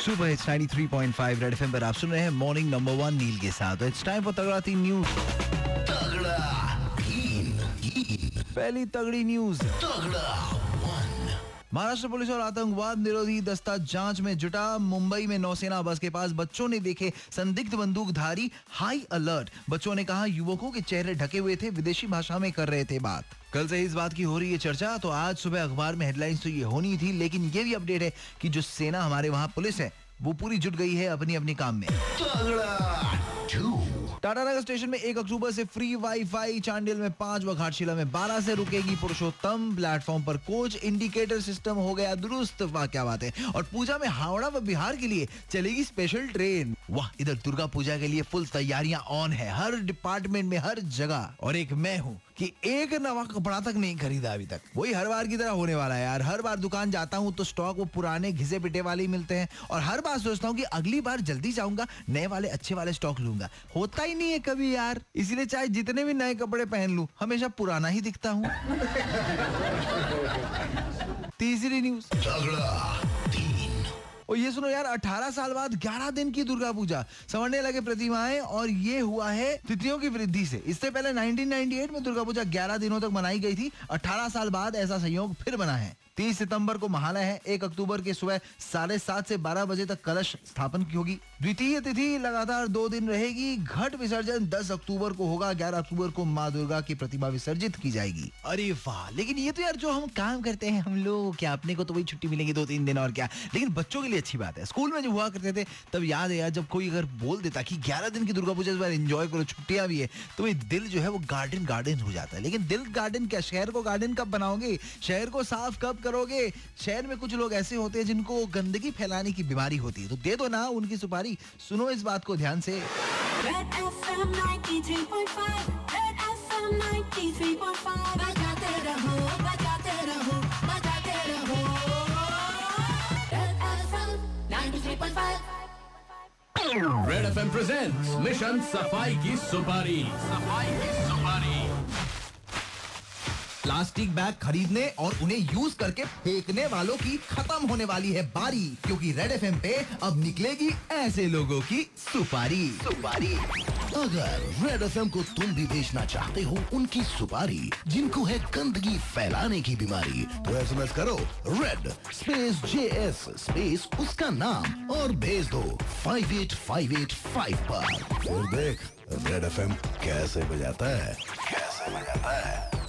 सुबह it's 93.5 red FM पर आप सुन रहे हैं मॉर्निंग नंबर वन नील के साथ। इट्स टाइम फॉर तगड़ा तीन न्यूज़ तगड़ा तीन तीन पहली तगड़ी न्यूज़ तगड़ा महाराष्ट्र पुलिस और आतंकवाद निरोधी दस्ता जाँच में जुटा। मुंबई में नौसेना बस के पास बच्चों ने देखे संदिग्ध बंदूकधारी। हाई अलर्ट बच्चों ने कहा युवकों के चेहरे ढके हुए थे विदेशी भाषा में कर रहे थे बात। कल से इस बात की हो रही है चर्चा तो आज सुबह अखबार में हेडलाइंस तो ये होनी थी, लेकिन ये भी अपडेट है कि जो सेना हमारे वहाँ पुलिस है, वो पूरी जुट गई है अपनी अपनी काम में। टाटा नगर स्टेशन में एक अक्टूबर से फ्री वाईफाई चांडिल में पाँच व घाटशिला में बारह से रुकेगी पुरुषोत्तम। प्लेटफॉर्म पर कोच इंडिकेटर सिस्टम हो गया दुरुस्त। वाह, क्या बात है। और पूजा में हावड़ा व बिहार के लिए चलेगी स्पेशल ट्रेन वाह, इधर दुर्गा पूजा के लिए फुल तैयारियाँ ऑन है। हर डिपार्टमेंट में, हर जगह। और एक मैं हूँ कि एक नवा कपड़ा तक नहीं खरीदा अभी तक। वही हर बार की तरह होने वाला है यार। हर बार दुकान जाता हूँ तो स्टॉक वो पुराने घिसे पिटे वाले ही मिलते हैं। और हर बार सोचता हूँ कि अगली बार जल्दी जाऊँगा, नए वाले, अच्छे वाले स्टॉक लूँगा। होता ही नहीं है कभी यार। इसीलिए चाहे जितने भी नए कपड़े पहन लू, हमेशा पुराना ही दिखता हूँ। तीसरी न्यूज़। और ये सुनो यार 18 साल बाद 11 दिन की दुर्गा पूजा। संवरने लगे प्रतिमाएँ और ये हुआ है तिथियों की वृद्धि से। इससे पहले 1998 में दुर्गा पूजा 11 दिनों तक मनाई गई थी। 18 साल बाद ऐसा संयोग फिर बना है। 30 सितंबर को महालय है। एक अक्टूबर के सुबह साढ़े सात से बारह बजे तक कलश स्थापन की होगी। द्वितीय तिथि लगातार दो दिन रहेगी। घट विसर्जन 10 अक्टूबर को होगा। 11 अक्टूबर को माँ दुर्गा की प्रतिमा विसर्जित की जाएगी। अरे वाह! लेकिन ये तो यार जो हम काम करते हैं हम लोग, क्या अपने को तो वही छुट्टी मिलेगी दो तीन दिन और क्या? लेकिन बच्चों के लिए अच्छी बात है। स्कूल में जो हुआ करते थे, तब याद है यार, जब कोई अगर बोल देता कि ग्यारह दिन की दुर्गा पूजा इस बार एंजॉय करो, छुट्टियाँ भी है तो ये दिल जो है वो गार्डन गार्डन हो जाता है। लेकिन दिल गार्डन क्या? शहर को गार्डन कब बनाओगे? शहर को साफ़ कब करोगे? शहर में कुछ लोग ऐसे होते हैं जिनको गंदगी फैलाने की बीमारी होती है। तो दे दो ना उनकी सुपारी। सुनो इस बात को ध्यान से। Red FM 93.5 Red FM 93.5 बजाते रहो बजाते रहो बजाते रहो। Red FM 93.5 red F M presents mission सफ़ाई की सुपारी। सफ़ाई की सुपारी प्लास्टिक बैग खरीदने और उन्हें यूज़ करके फेंकने वालों की खत्म होने वाली है बारी क्योंकि रेड एफएम पे अब निकलेगी ऐसे लोगों की सुपारी। सुपारी। अगर रेड एफएम को तुम भी भेजना चाहते हो उनकी सुपारी जिनको है गंदगी फैलाने की बीमारी तो एसएमएस करो red space J S space उसका नाम और भेज दो five eight five eight five पर। फिर देख रेड एफएम कैसे बजाता है कैसे बजाता है।